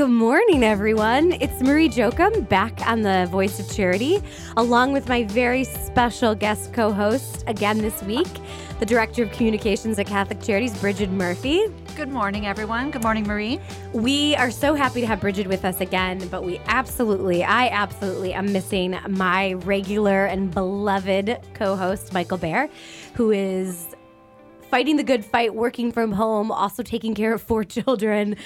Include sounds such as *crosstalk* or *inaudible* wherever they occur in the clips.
Good morning, everyone. It's Marie Jokum back on the Voice of Charity, along with my very special guest co host again this week, the Director of Communications at Catholic Charities, Bridget Murphy. Good morning, everyone. Good morning, Marie. We are so happy to have Bridget with us again, but we absolutely, I absolutely am missing my regular and beloved co host, Michael Bear, who is fighting the good fight, working from home, also taking care of four *laughs* children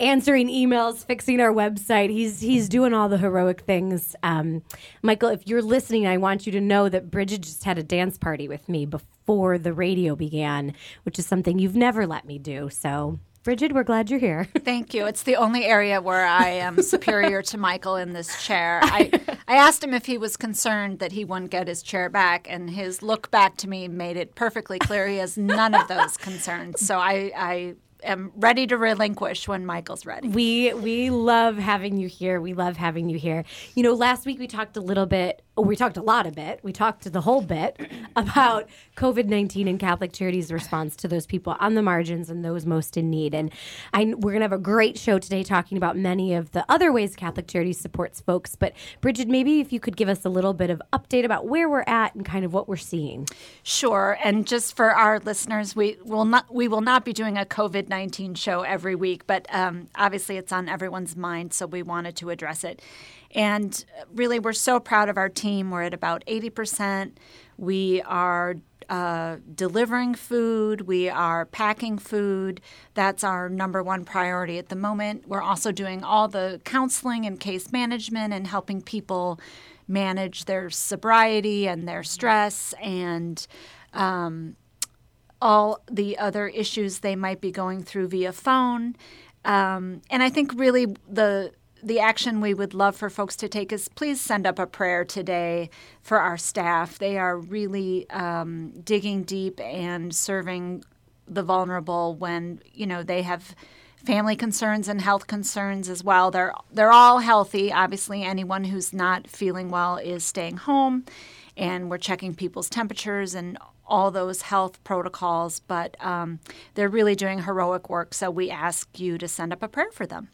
answering emails, fixing our website. He's he's doing all the heroic things. Um, Michael, if you're listening, I want you to know that Bridget just had a dance party with me before the radio began, which is something you've never let me do. So. Bridget, we're glad you're here. *laughs* Thank you. It's the only area where I am *laughs* superior to Michael in this chair. I, *laughs* I asked him if he was concerned that he wouldn't get his chair back, and his look back to me made it perfectly clear he has none of those concerns. So I, I am ready to relinquish when Michael's ready. We we love having you here. We love having you here. You know, last week we talked a little bit, or we talked a lot a bit. We talked the whole bit *clears throat* about COVID nineteen and Catholic Charities' response to those people on the margins and those most in need. And I, we're gonna have a great show today talking about many of the other ways Catholic Charities supports folks. But Bridget, maybe if you could give us a little bit of update about where we're at and kind of what we're seeing. Sure. And just for our listeners, we will not we will not be doing a COVID nineteen show every week, but um, obviously it's on everyone's mind, so we wanted to address it. And really, we're so proud of our team. We're at about eighty percent. We are uh, delivering food, we are packing food. That's our number one priority at the moment. We're also doing all the counseling and case management and helping people manage their sobriety and their stress and um, all the other issues they might be going through via phone. Um, and I think really the the action we would love for folks to take is please send up a prayer today for our staff. They are really um, digging deep and serving the vulnerable when you know they have family concerns and health concerns as well. They're they're all healthy. Obviously, anyone who's not feeling well is staying home, and we're checking people's temperatures and all those health protocols. But um, they're really doing heroic work. So we ask you to send up a prayer for them.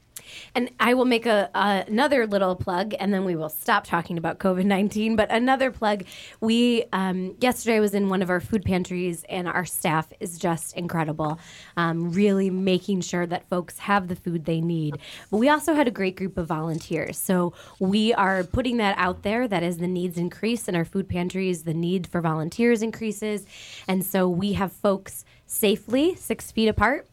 And I will make a, another little plug, and then we will stop talking about COVID nineteen. But another plug: we um, yesterday was in one of our food pantries, and our staff is just incredible, um, really making sure that folks have the food they need. But we also had a great group of volunteers, so we are putting that out there. That as the needs increase in our food pantries, the need for volunteers increases, and so we have folks safely six feet apart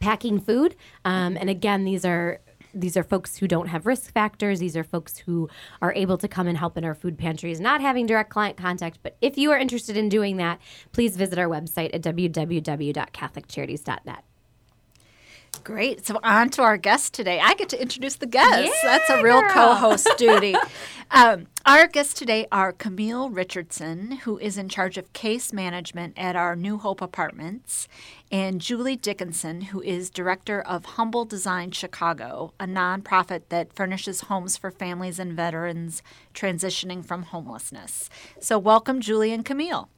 packing food. Um, and again, these are these are folks who don't have risk factors. These are folks who are able to come and help in our food pantries, not having direct client contact. But if you are interested in doing that, please visit our website at www.catholiccharities.net. Great. So on to our guest today. I get to introduce the guests. Yeah, That's a real co-host duty. *laughs* um, our guests today are Camille Richardson, who is in charge of case management at our New Hope Apartments, and Julie Dickinson, who is director of Humble Design Chicago, a nonprofit that furnishes homes for families and veterans transitioning from homelessness. So welcome, Julie and Camille.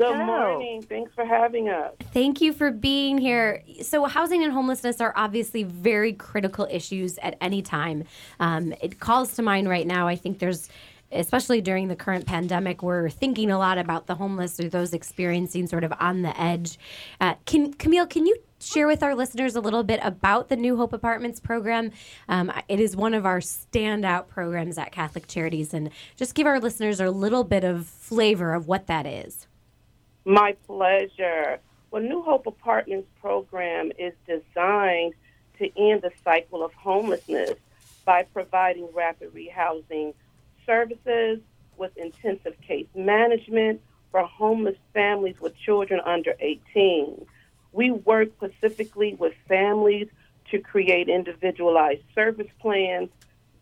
Good morning. Thanks for having us. Thank you for being here. So, housing and homelessness are obviously very critical issues at any time. Um, it calls to mind right now. I think there's especially during the current pandemic, we're thinking a lot about the homeless or those experiencing sort of on the edge. Uh, can Camille, can you share with our listeners a little bit about the New Hope Apartments program. Um, it is one of our standout programs at Catholic Charities, and just give our listeners a little bit of flavor of what that is. My pleasure. Well, New Hope Apartments program is designed to end the cycle of homelessness by providing rapid rehousing services with intensive case management for homeless families with children under 18. We work specifically with families to create individualized service plans.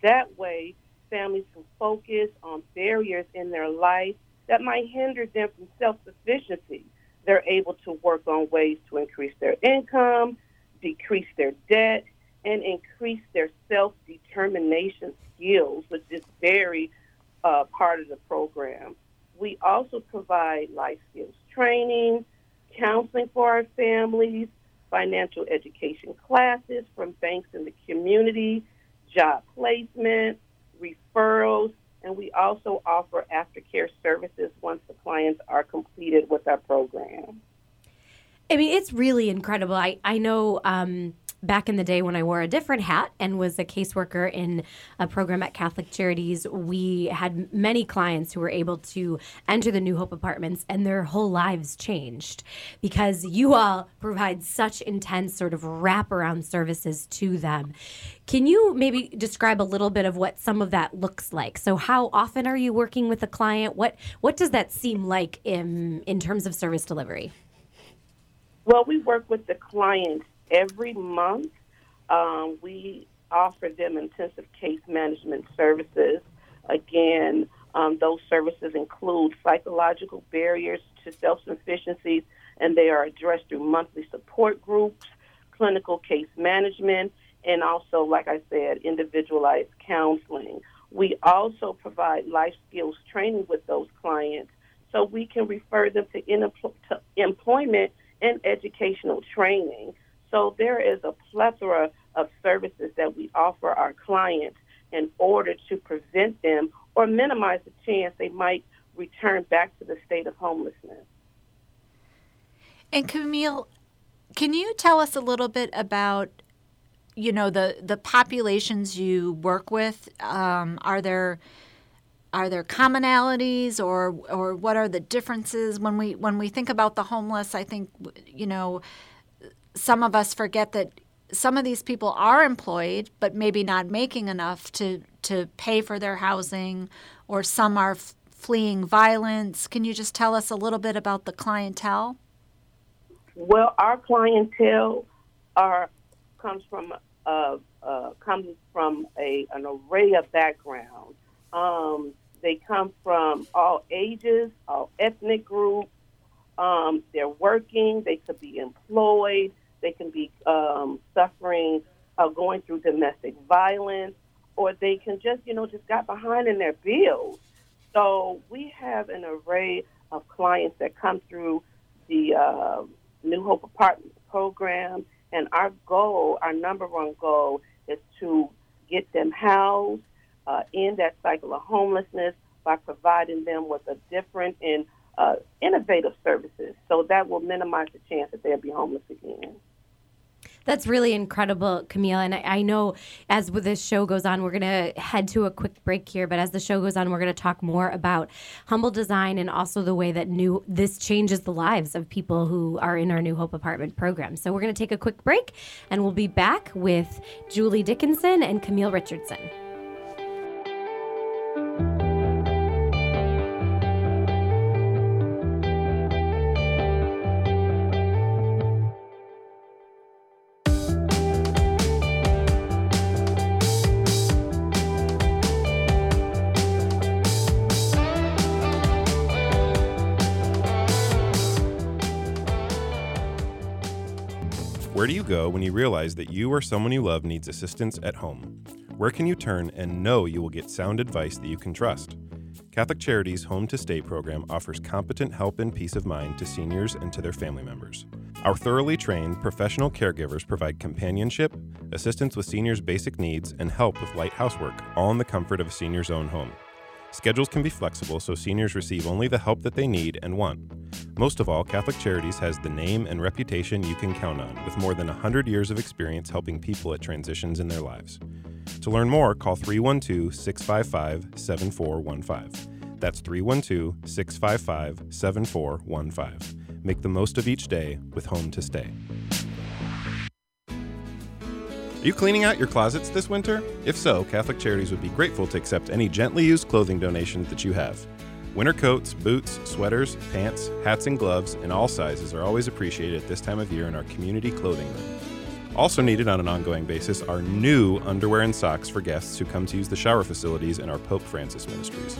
That way, families can focus on barriers in their life that might hinder them from self sufficiency. They're able to work on ways to increase their income, decrease their debt, and increase their self determination skills, which is very uh, part of the program. We also provide life skills training, counseling for our families, financial education classes from banks in the community, job placement, referrals, and we also offer aftercare services once the clients are completed with our program. I mean, it's really incredible. I, I know um, back in the day when I wore a different hat and was a caseworker in a program at Catholic Charities, we had many clients who were able to enter the New Hope apartments and their whole lives changed because you all provide such intense sort of wraparound services to them. Can you maybe describe a little bit of what some of that looks like? So how often are you working with a client? What what does that seem like in in terms of service delivery? Well, we work with the clients every month. Um, we offer them intensive case management services. Again, um, those services include psychological barriers to self sufficiency, and they are addressed through monthly support groups, clinical case management, and also, like I said, individualized counseling. We also provide life skills training with those clients so we can refer them to, in- to employment and educational training. So there is a plethora of services that we offer our clients in order to prevent them or minimize the chance they might return back to the state of homelessness. And Camille, can you tell us a little bit about you know the the populations you work with? Um, are there are there commonalities or or what are the differences when we when we think about the homeless? I think you know some of us forget that some of these people are employed, but maybe not making enough to, to pay for their housing, or some are f- fleeing violence. Can you just tell us a little bit about the clientele? Well, our clientele are comes from uh, uh, comes from a an array of backgrounds. Um, they come from all ages, all ethnic groups. Um, they're working. They could be employed. They can be um, suffering, uh, going through domestic violence, or they can just, you know, just got behind in their bills. So we have an array of clients that come through the uh, New Hope Apartment program, and our goal, our number one goal, is to get them housed, uh, in that cycle of homelessness by providing them with a different and uh, innovative services. So that will minimize the chance that they'll be homeless again. That's really incredible, Camille. And I, I know as this show goes on, we're going to head to a quick break here. But as the show goes on, we're going to talk more about humble design and also the way that new this changes the lives of people who are in our New Hope Apartment program. So we're going to take a quick break, and we'll be back with Julie Dickinson and Camille Richardson. Where do you go when you realize that you or someone you love needs assistance at home? Where can you turn and know you will get sound advice that you can trust? Catholic Charities Home to Stay program offers competent help and peace of mind to seniors and to their family members. Our thoroughly trained professional caregivers provide companionship, assistance with seniors' basic needs, and help with light housework, all in the comfort of a senior's own home. Schedules can be flexible so seniors receive only the help that they need and want. Most of all, Catholic Charities has the name and reputation you can count on, with more than 100 years of experience helping people at transitions in their lives. To learn more, call 312 655 7415. That's 312 655 7415. Make the most of each day with Home to Stay. Are you cleaning out your closets this winter? If so, Catholic Charities would be grateful to accept any gently used clothing donations that you have. Winter coats, boots, sweaters, pants, hats, and gloves in all sizes are always appreciated at this time of year in our community clothing room. Also needed on an ongoing basis are new underwear and socks for guests who come to use the shower facilities in our Pope Francis ministries.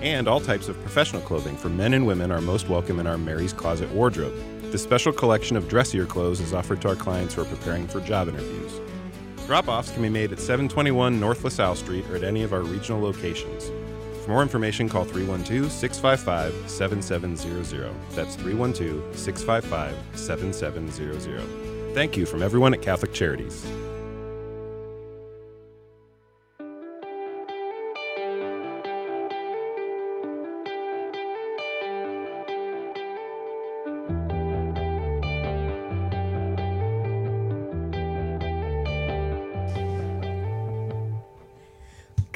And all types of professional clothing for men and women are most welcome in our Mary's Closet wardrobe. This special collection of dressier clothes is offered to our clients who are preparing for job interviews. Drop offs can be made at 721 North LaSalle Street or at any of our regional locations. For more information, call 312 655 7700. That's 312 655 7700. Thank you from everyone at Catholic Charities.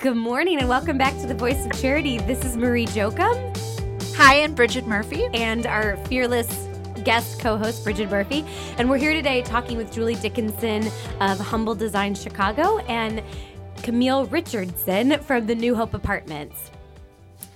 Good morning and welcome back to the Voice of Charity. This is Marie Jokum Hi, and Bridget Murphy. and our fearless guest co-host Bridget Murphy, and we're here today talking with Julie Dickinson of Humble Design Chicago and Camille Richardson from the New Hope Apartments.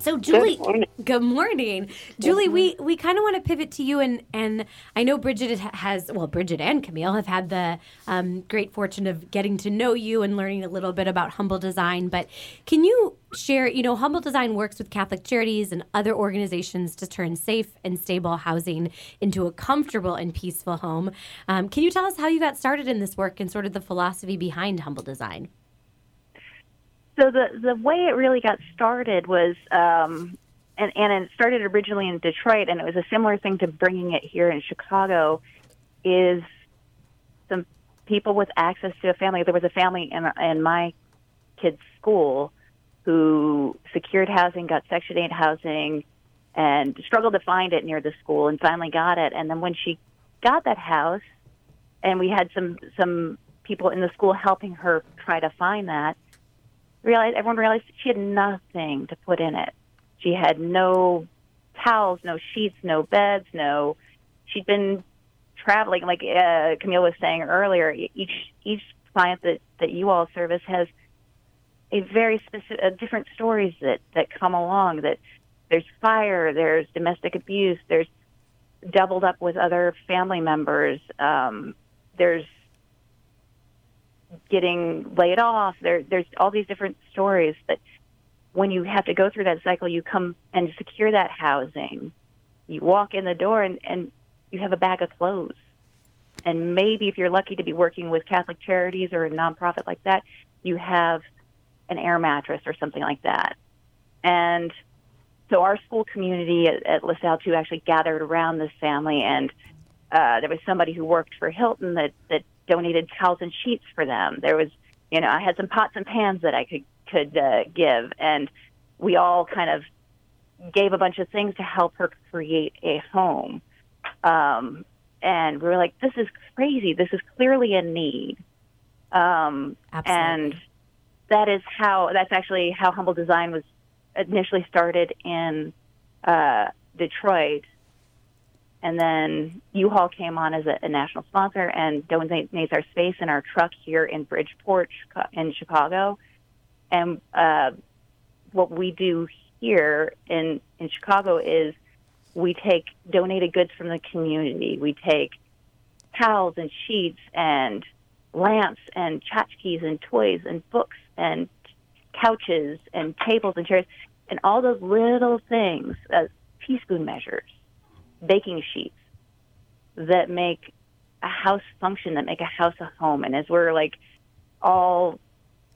So Julie, Good morning. good morning, Julie. We we kind of want to pivot to you, and and I know Bridget has well, Bridget and Camille have had the um, great fortune of getting to know you and learning a little bit about Humble Design. But can you share? You know, Humble Design works with Catholic Charities and other organizations to turn safe and stable housing into a comfortable and peaceful home. Um, can you tell us how you got started in this work and sort of the philosophy behind Humble Design? So the the way it really got started was, um, and and it started originally in Detroit, and it was a similar thing to bringing it here in Chicago. Is some people with access to a family. There was a family in in my kid's school who secured housing, got Section Eight housing, and struggled to find it near the school, and finally got it. And then when she got that house, and we had some some people in the school helping her try to find that realized everyone realized she had nothing to put in it. She had no towels, no sheets, no beds, no. She'd been traveling, like uh, Camille was saying earlier. Each each client that that you all service has a very specific, uh, different stories that that come along. That there's fire, there's domestic abuse, there's doubled up with other family members. Um, there's getting laid off. There, there's all these different stories. But when you have to go through that cycle, you come and secure that housing. You walk in the door and, and you have a bag of clothes. And maybe if you're lucky to be working with Catholic charities or a nonprofit like that, you have an air mattress or something like that. And so our school community at, at LaSalle 2 actually gathered around this family and uh, there was somebody who worked for Hilton that, that donated towels and sheets for them. There was, you know, I had some pots and pans that I could could uh, give, and we all kind of gave a bunch of things to help her create a home. Um, and we were like, "This is crazy. This is clearly a need." Um, and that is how that's actually how Humble Design was initially started in uh, Detroit and then U-Haul came on as a, a national sponsor and donates our space in our truck here in Bridgeport in Chicago. And uh, what we do here in in Chicago is we take donated goods from the community. We take towels and sheets and lamps and tchotchkes and toys and books and couches and tables and chairs and all those little things as teaspoon measures baking sheets that make a house function, that make a house a home. And as we're like all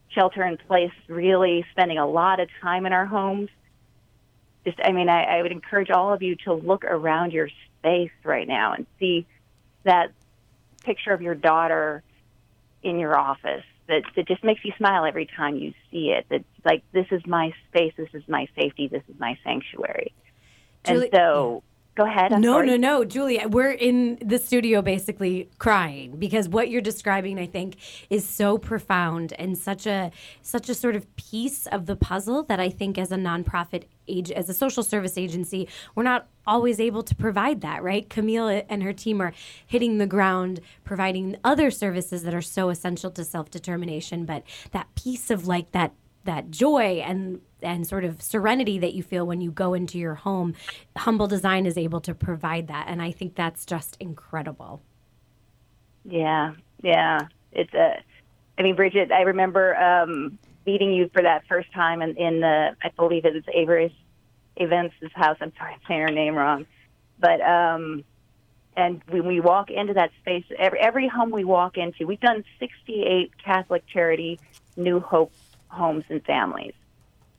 shelter in place, really spending a lot of time in our homes, just, I mean, I, I would encourage all of you to look around your space right now and see that picture of your daughter in your office that, that just makes you smile every time you see it. That like this is my space, this is my safety, this is my sanctuary. Julie- and so, go ahead. I'm no, sorry. no, no, Julie. We're in the studio basically crying because what you're describing, I think, is so profound and such a such a sort of piece of the puzzle that I think, as a nonprofit age, as a social service agency, we're not always able to provide that. Right? Camille and her team are hitting the ground, providing other services that are so essential to self determination. But that piece of like that that joy and and sort of serenity that you feel when you go into your home humble design is able to provide that and i think that's just incredible Yeah, yeah. It's a. I mean, Bridget, I remember um, meeting you for that first time in, in the. I believe it was Avery's Events' house. I'm sorry, I'm saying her name wrong, but um, and when we walk into that space, every every home we walk into, we've done 68 Catholic charity New Hope homes and families.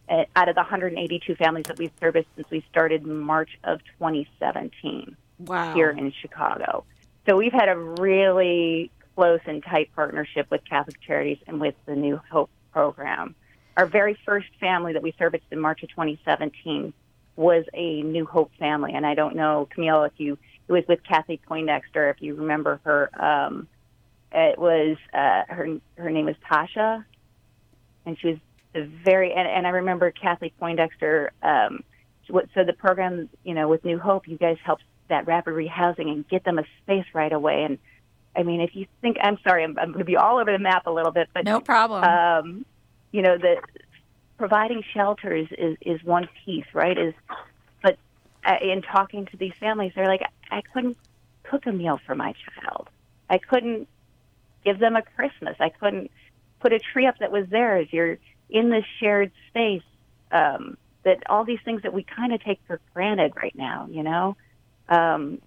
Uh, out of the 182 families that we've serviced since we started in March of 2017 Wow. here in Chicago. So we've had a really close and tight partnership with Catholic Charities and with the New Hope program. Our very first family that we serviced in March of 2017 was a New Hope family, and I don't know, Camille, if you it was with Kathy Poindexter, if you remember her. Um, it was uh, her her name was Tasha, and she was a very and, and I remember Kathy Poindexter. Um, what- so the program, you know, with New Hope, you guys helped that rapid rehousing and get them a space right away. And I mean, if you think, I'm sorry, I'm, I'm going to be all over the map a little bit, but No problem. um, you know, the providing shelters is is one piece, right? Is but uh, in talking to these families, they're like, I couldn't cook a meal for my child. I couldn't give them a Christmas. I couldn't put a tree up that was theirs. You're in this shared space. Um, that all these things that we kind of take for granted right now, you know, um,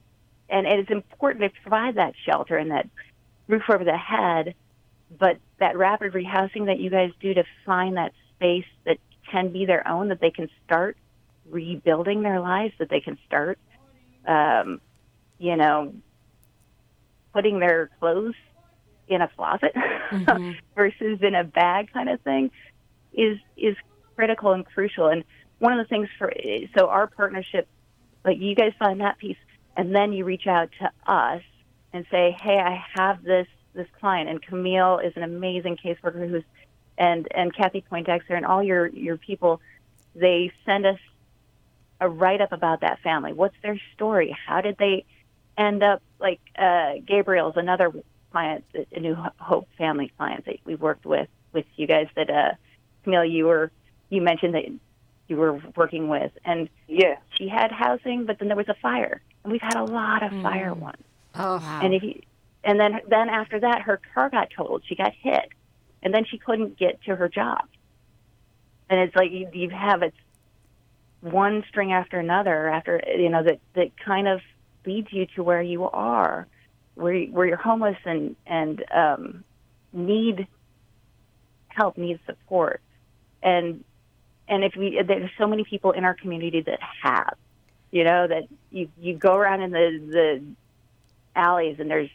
and, and it's important to provide that shelter and that roof over the head but that rapid rehousing that you guys do to find that space that can be their own, that they can start rebuilding their lives, that they can start, um, you know, putting their clothes in a closet *laughs* versus in a bag kind of thing is is critical and crucial. And one of the things for so our partnership, like you guys find that piece, and then you reach out to us and say, "Hey, I have this this client." And Camille is an amazing caseworker who's and and Kathy Poindexter and all your your people, they send us a write up about that family. What's their story? How did they end up like uh, Gabriel's another client, a New Hope family client that we worked with with you guys. That uh, Camille, you were you mentioned that you were working with, and Yeah. she had housing, but then there was a fire, and we've had a lot of fire ones. oh, And if you, and then then after that, her car got totaled. She got hit, and then she couldn't get to her job. And it's like you, you have it's one string after another after you know that that kind of leads you to where you are, where you, where you're homeless and and um, need help, need support, and and if we there's so many people in our community that have, you know, that you you go around in the the alleys and there's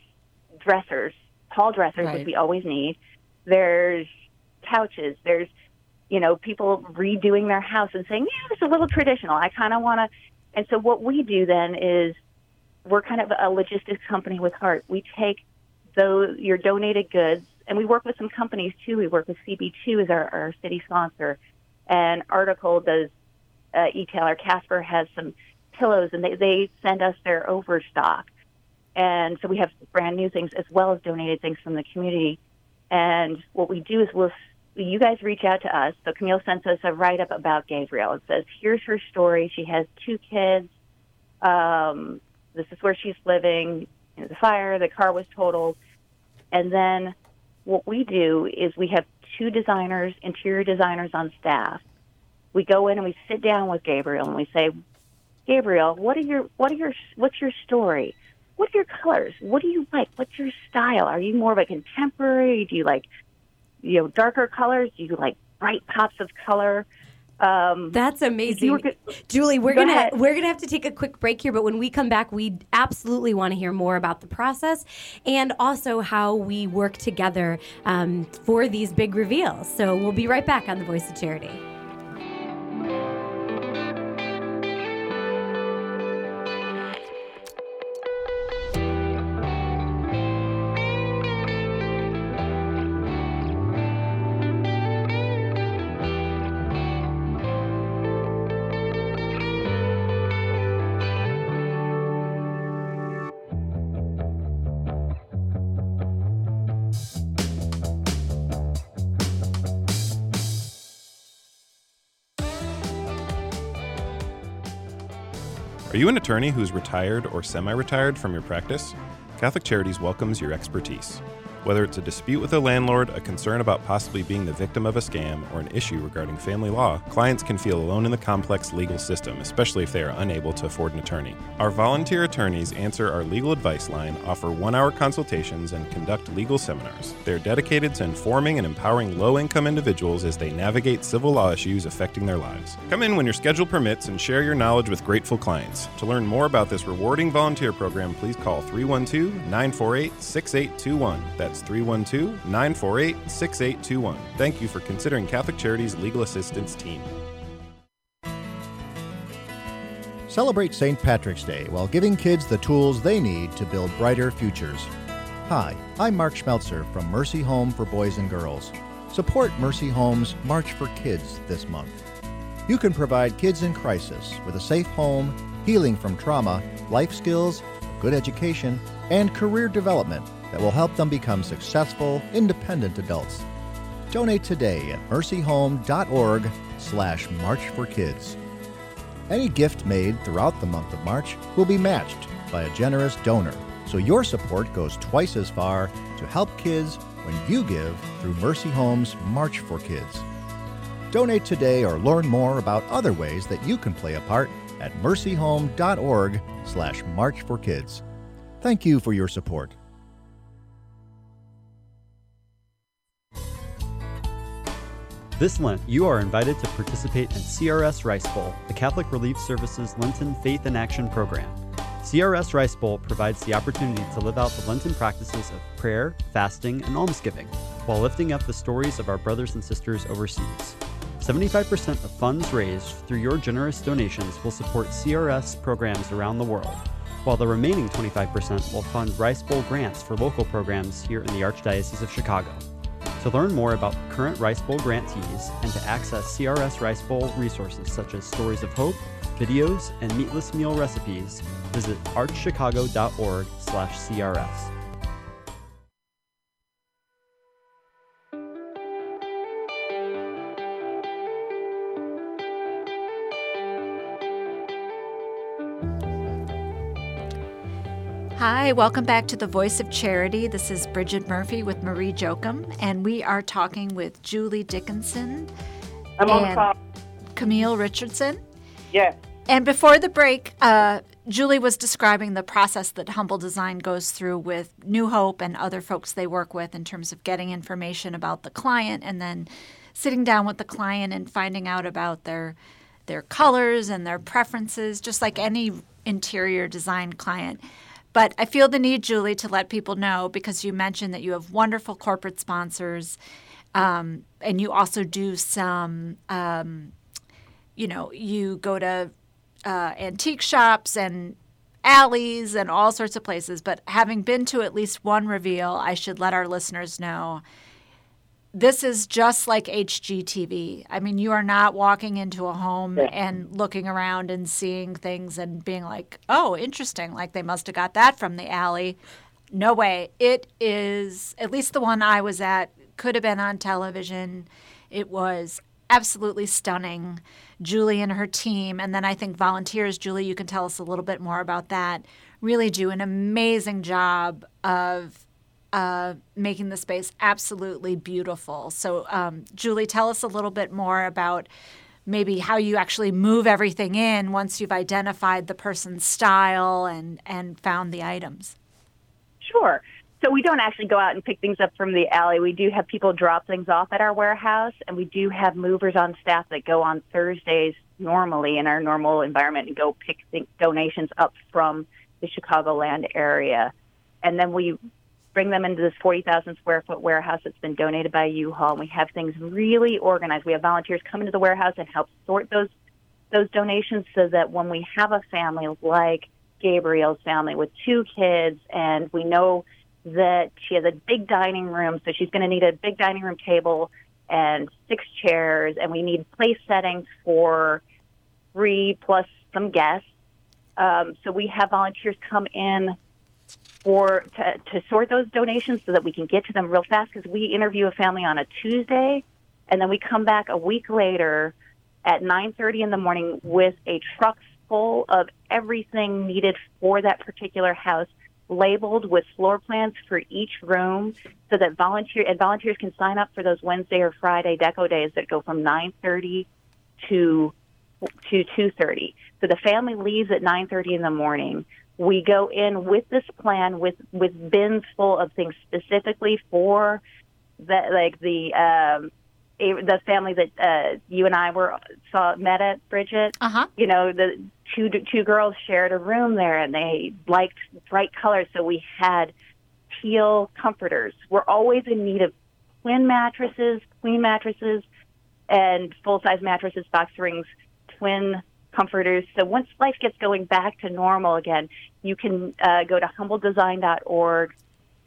dressers, tall dressers, Right. which we always need. There's couches. There's you know people redoing their house and saying, yeah, it's a little traditional. I kind of want to. And so what we do then is we're kind of a logistics company with heart. We take those your donated goods, and we work with some companies too. We work with CB2 as our, our city sponsor, and Article does uh, e-tailer. Casper has some pillows, and they they send us their overstock, and so we have brand new things as well as donated things from the community. And what we do is we'll you guys reach out to us. So Camille sends us a write up about Gabrielle. It says, here's her story. She has two kids. Um, this is where she's living. You know, the fire, the car was totaled. And then what we do is we have two designers, interior designers on staff. We go in and we sit down with Gabriel and we say, Gabriel, what are your what are your what's your story? What are your colors? What do you like? What's your style? Are you more of a contemporary? Do you like you know darker colors? Do you like bright pops of color? Um, That's amazing, Julie. We're Go gonna ahead. we're gonna have to take a quick break here, but when we come back, we absolutely want to hear more about the process and also how we work together um, for these big reveals. So we'll be right back on the Voice of Charity. You an attorney who's retired or semi retired from your practice? Catholic Charities welcomes your expertise. Whether it's a dispute with a landlord, a concern about possibly being the victim of a scam, or an issue regarding family law, clients can feel alone in the complex legal system, especially if they are unable to afford an attorney. Our volunteer attorneys answer our legal advice line, offer one hour consultations, and conduct legal seminars. They're dedicated to informing and empowering low income individuals as they navigate civil law issues affecting their lives. Come in when your schedule permits and share your knowledge with grateful clients. To learn more about this rewarding volunteer program, please call 312 948 6821. That's 312 948 6821. Thank you for considering Catholic Charities Legal Assistance Team. Celebrate St. Patrick's Day while giving kids the tools they need to build brighter futures. Hi, I'm Mark Schmeltzer from Mercy Home for Boys and Girls. Support Mercy Home's March for Kids this month. You can provide kids in crisis with a safe home, healing from trauma, life skills, good education, and career development that will help them become successful, independent adults. Donate today at mercyhome.org slash March for Kids. Any gift made throughout the month of March will be matched by a generous donor, so your support goes twice as far to help kids when you give through Mercy Home's March for Kids. Donate today or learn more about other ways that you can play a part at mercyhome.org slash March for Kids. Thank you for your support. This Lent, you are invited to participate in CRS Rice Bowl, the Catholic Relief Service's Lenten Faith and Action program. CRS Rice Bowl provides the opportunity to live out the Lenten practices of prayer, fasting, and almsgiving while lifting up the stories of our brothers and sisters overseas. 75% of funds raised through your generous donations will support CRS programs around the world, while the remaining 25% will fund Rice Bowl grants for local programs here in the Archdiocese of Chicago. To learn more about current Rice Bowl grantees and to access CRS Rice Bowl resources such as Stories of Hope, videos, and meatless meal recipes, visit archchicago.org/crs. Hi, welcome back to the Voice of Charity. This is Bridget Murphy with Marie Jokum, and we are talking with Julie Dickinson I'm and. Camille Richardson. Yes. And before the break, uh, Julie was describing the process that Humble Design goes through with New Hope and other folks they work with in terms of getting information about the client and then sitting down with the client and finding out about their their colors and their preferences, just like any interior design client. But I feel the need, Julie, to let people know because you mentioned that you have wonderful corporate sponsors, um, and you also do some. Um, you know, you go to uh, antique shops and alleys and all sorts of places. But having been to at least one reveal, I should let our listeners know this is just like HGTV. I mean, you are not walking into a home and looking around and seeing things and being like, oh, interesting. Like they must have got that from the alley. No way. It is, at least the one I was at, could have been on television. It was absolutely stunning. Julie and her team, and then I think volunteers, Julie, you can tell us a little bit more about that, really do an amazing job of uh, making the space absolutely beautiful. So, um, Julie, tell us a little bit more about maybe how you actually move everything in once you've identified the person's style and, and found the items. Sure. so we don't actually go out and pick things up from the alley. We do have people drop things off at our warehouse, and we do have movers on staff that go on Thursdays normally in our normal environment and go pick th- donations up from the Chicagoland area, and then we bring them into this 40,000 square foot warehouse that's been donated by U-Haul. We have things really organized. We have volunteers come into the warehouse and help sort those those donations so that when we have a family like Gabriel's family with two kids, and we know that she has a big dining room, so she's going to need a big dining room table and six chairs, and we need place settings for three plus some guests. Um, so we have volunteers come in for to, to sort those donations so that we can get to them real fast because we interview a family on a Tuesday, and then we come back a week later at 9:30 in the morning with a truck full of everything needed for that particular house labeled with floor plans for each room so that volunteer and volunteers can sign up for those Wednesday or Friday deco days that go from 9:30 to to 2:30. So the family leaves at 9:30 in the morning. We go in with this plan with with bins full of things specifically for that like the um the family that uh, you and I were saw met at Bridget. Uh-huh. You know, the two two girls shared a room there, and they liked bright colors, so we had teal comforters. We're always in need of twin mattresses, queen mattresses, and full size mattresses, box springs, twin comforters. So once life gets going back to normal again, you can uh, go to humbledesign.org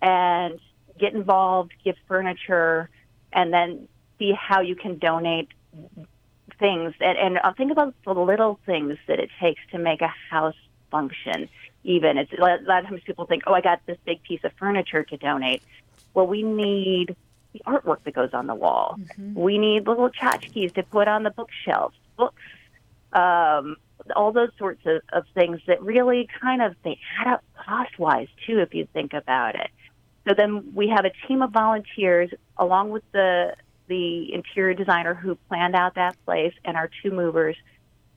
and get involved, give furniture, and then see how you can donate things. And, and I'll think about the little things that it takes to make a house function. Even it's a lot of times people think, "Oh, I got this big piece of furniture to donate." Well, we need the artwork that goes on the wall. We need little tchotchkes to put on the bookshelves, books, um, all those sorts of, of things that really kind of they add up cost wise too, if you think about it. So then we have a team of volunteers along with the the interior designer who planned out that place and our two movers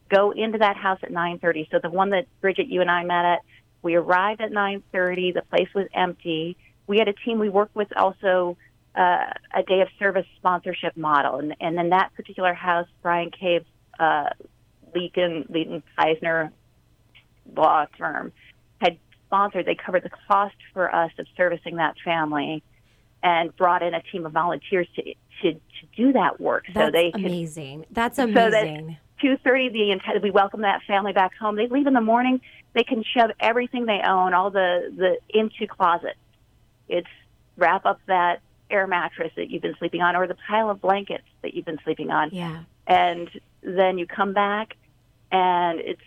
go into that house at 9:30. So the one that Bridget you and I met at, we arrived at 9:30. The place was empty. We had a team we worked with also uh, a day of service sponsorship model, and and then that particular house, Bryan Cave, uh, Leakin, Leighton Paisner law firm had sponsored. They covered the cost for us of servicing that family, and brought in a team of volunteers to to, to do that work. That's so they could amazing. That's so amazing. two thirty, the intent we welcome that family back home. They leave in the morning. They can shove everything they own, all the the into closets. It's wrap up that air mattress that you've been sleeping on, or the pile of blankets that you've been sleeping on, yeah. and then you come back, and it's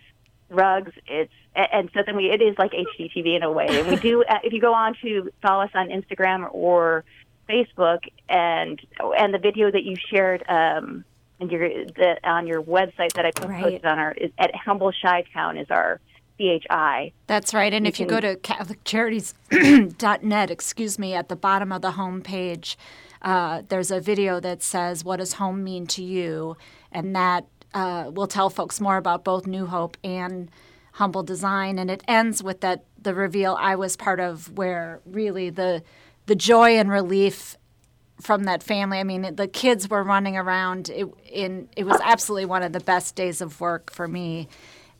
rugs. It's and so then we it is like HGTV in a way. And *laughs* we do uh, if you go on to follow us on Instagram or Facebook and and the video that you shared um, and your the, on your website that I put Right. on our is at Humble Shy Town is our CHI. That's right. And You if you go to CatholicCharities.net, *clears throat* excuse me, at the bottom of the home page, uh, there's a video that says, What does home mean to you? And that uh, will tell folks more about both New Hope and Humble Design. And it ends with that the reveal I was part of, where really the the joy and relief from that family. I mean, the kids were running around. It, in it was absolutely one of the best days of work for me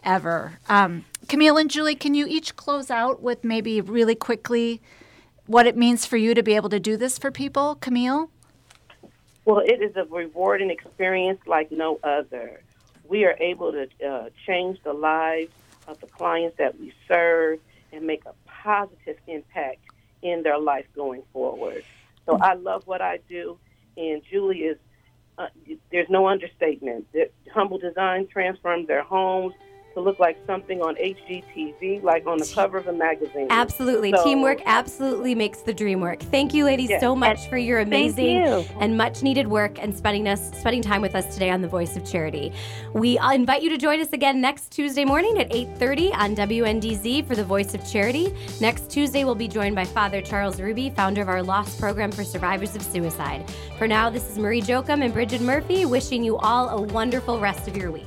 ever. Um, Camille and Julie, can you each close out with maybe really quickly what it means for you to be able to do this for people? Camille? Well, it is a rewarding experience like no other. We are able to uh, change the lives of the clients that we serve and make a positive impact in their life going forward. So I love what I do, and Julie is. Uh, there's no understatement. The Humble Design transformed their homes to look like something on HGTV, like on the cover of a magazine. Absolutely. So- Teamwork absolutely makes the dream work. Thank you, ladies, Yeah. so much for your amazing you. and much needed work and spending us spending time with us today on the Voice of Charity. We uh, invite you to join us again next Tuesday morning at 8:30 on WNDZ for the Voice of Charity. Next Tuesday we'll be joined by Father Charles Rubey, founder of our LOSS Program for Survivors of Suicide. For now, this is Marie Jokum and Bridget Murphy wishing you all a wonderful rest of your week.